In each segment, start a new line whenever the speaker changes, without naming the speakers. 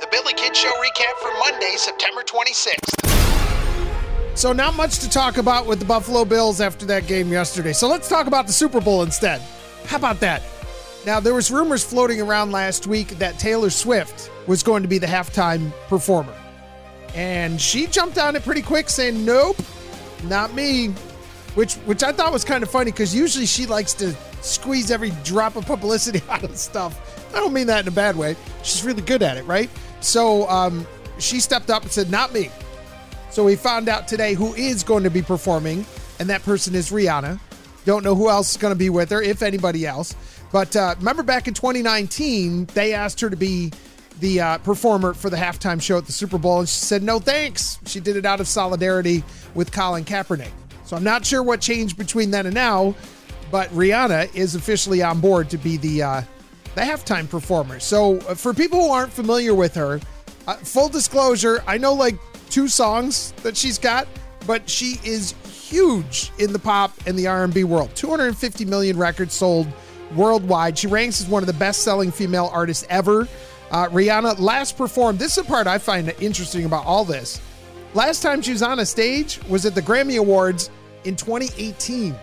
The Billy Kidd Show recap for Monday, September 26th.
So, not much to talk about with the Buffalo Bills after that game yesterday. So, let's talk about the Super Bowl instead. How about that? Now, there was rumors floating around last week that Taylor Swift was going to be the halftime performer. And she jumped on it pretty quick saying, "Nope, not me." Which which I thought was kind of funny cuz usually she likes to squeeze every drop of publicity out of stuff. I don't mean that in a bad way. She's really good at it, right? So um, she stepped up and said, Not me. So we found out today who is going to be performing, and that person is Rihanna. Don't know who else is going to be with her, if anybody else. But uh, remember back in 2019, they asked her to be the uh, performer for the halftime show at the Super Bowl, and she said, No thanks. She did it out of solidarity with Colin Kaepernick. So I'm not sure what changed between then and now, but Rihanna is officially on board to be the uh, the halftime performer. So uh, for people who aren't familiar with her, uh, full disclosure, I know like two songs that she's got, but she is huge in the pop and the R&B world. 250 million records sold worldwide. She ranks as one of the best-selling female artists ever. Uh, Rihanna last performed. This is the part I find interesting about all this. Last time she was on a stage was at the Grammy Awards in 2018.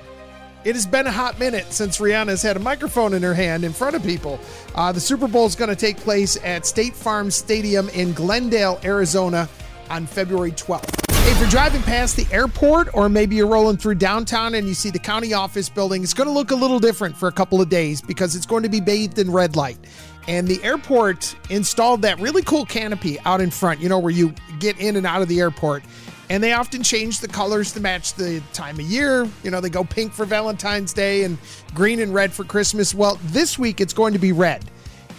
It has been a hot minute since Rihanna's had a microphone in her hand in front of people. Uh, the Super Bowl is going to take place at State Farm Stadium in Glendale, Arizona on February 12th. If you're driving past the airport or maybe you're rolling through downtown and you see the county office building, it's going to look a little different for a couple of days because it's going to be bathed in red light. And the airport installed that really cool canopy out in front, you know, where you get in and out of the airport. And they often change the colors to match the time of year. You know, they go pink for Valentine's Day and green and red for Christmas. Well, this week it's going to be red.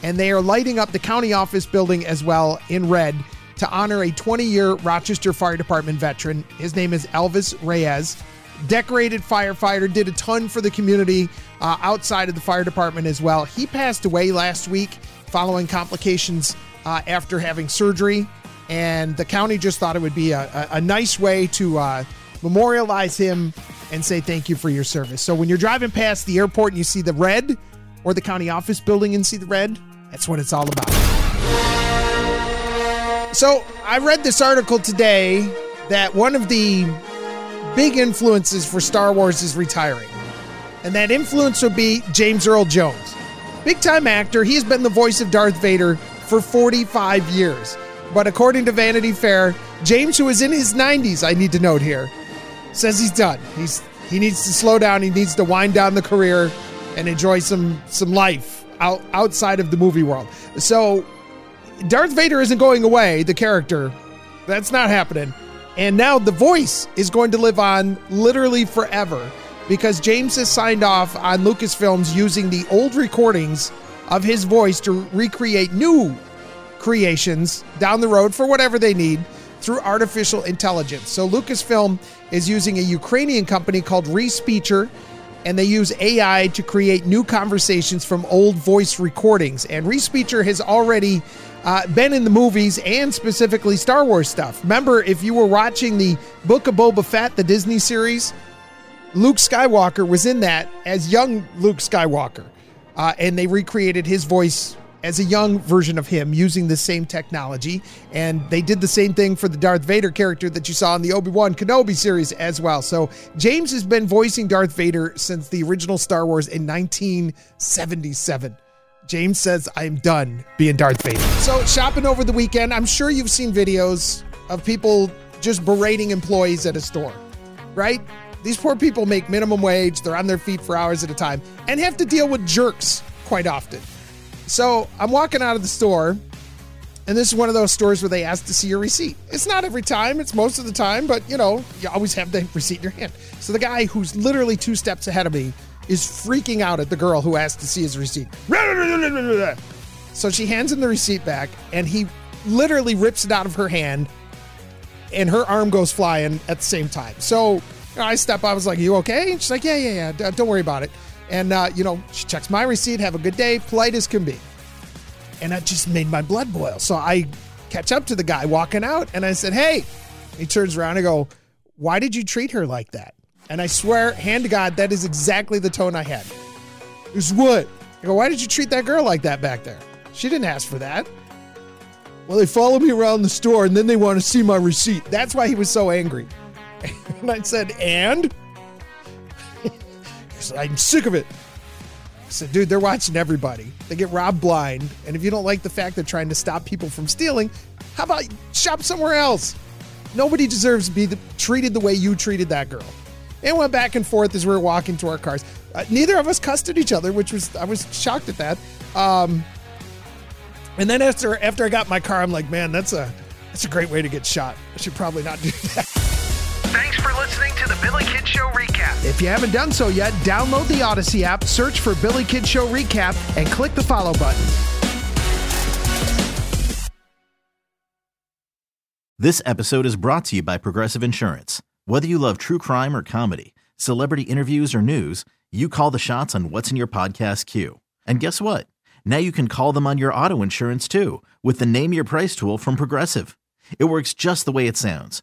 And they are lighting up the county office building as well in red to honor a 20 year Rochester Fire Department veteran. His name is Elvis Reyes. Decorated firefighter, did a ton for the community uh, outside of the fire department as well. He passed away last week following complications uh, after having surgery. And the county just thought it would be a, a, a nice way to uh, memorialize him and say thank you for your service. So when you're driving past the airport and you see the red, or the county office building and see the red, that's what it's all about. So I read this article today that one of the big influences for Star Wars is retiring. And that influence would be James Earl Jones. Big time actor, he has been the voice of Darth Vader for 45 years. But according to Vanity Fair, James, who is in his 90s, I need to note here, says he's done. He's he needs to slow down. He needs to wind down the career and enjoy some some life out, outside of the movie world. So Darth Vader isn't going away, the character. That's not happening. And now the voice is going to live on literally forever because James has signed off on Lucasfilms using the old recordings of his voice to recreate new creations down the road for whatever they need through artificial intelligence. So Lucasfilm is using a Ukrainian company called Respeecher and they use AI to create new conversations from old voice recordings. And Respeecher has already uh, been in the movies and specifically Star Wars stuff. Remember, if you were watching the Book of Boba Fett, the Disney series, Luke Skywalker was in that as young Luke Skywalker. Uh, and they recreated his voice as a young version of him using the same technology. And they did the same thing for the Darth Vader character that you saw in the Obi Wan Kenobi series as well. So James has been voicing Darth Vader since the original Star Wars in 1977. James says, I'm done being Darth Vader. So, shopping over the weekend, I'm sure you've seen videos of people just berating employees at a store, right? These poor people make minimum wage, they're on their feet for hours at a time, and have to deal with jerks quite often. So, I'm walking out of the store, and this is one of those stores where they ask to see your receipt. It's not every time, it's most of the time, but you know, you always have the receipt in your hand. So, the guy who's literally two steps ahead of me is freaking out at the girl who asked to see his receipt. So she hands him the receipt back, and he literally rips it out of her hand, and her arm goes flying at the same time. So I step up. I was like, "You okay?" And she's like, "Yeah, yeah, yeah. Don't worry about it." And uh, you know, she checks my receipt. Have a good day. Polite as can be. And that just made my blood boil. So I catch up to the guy walking out, and I said, "Hey." He turns around and go, "Why did you treat her like that?" And I swear, hand to God, that is exactly the tone I had. Is what? I go, why did you treat that girl like that back there? She didn't ask for that. Well, they follow me around the store and then they want to see my receipt. That's why he was so angry. and I said, and? I'm sick of it. I said, dude, they're watching everybody. They get robbed blind. And if you don't like the fact they're trying to stop people from stealing, how about shop somewhere else? Nobody deserves to be the, treated the way you treated that girl. And went back and forth as we were walking to our cars. Uh, neither of us cussed at each other, which was I was shocked at that. Um, and then after after I got my car, I'm like, man, that's a that's a great way to get shot. I should probably not do that.
Thanks for listening to the Billy Kidd Show recap.
If you haven't done so yet, download the Odyssey app, search for Billy Kidd Show Recap, and click the follow button.
This episode is brought to you by Progressive Insurance. Whether you love true crime or comedy, celebrity interviews or news, you call the shots on what's in your podcast queue. And guess what? Now you can call them on your auto insurance too with the Name Your Price tool from Progressive. It works just the way it sounds.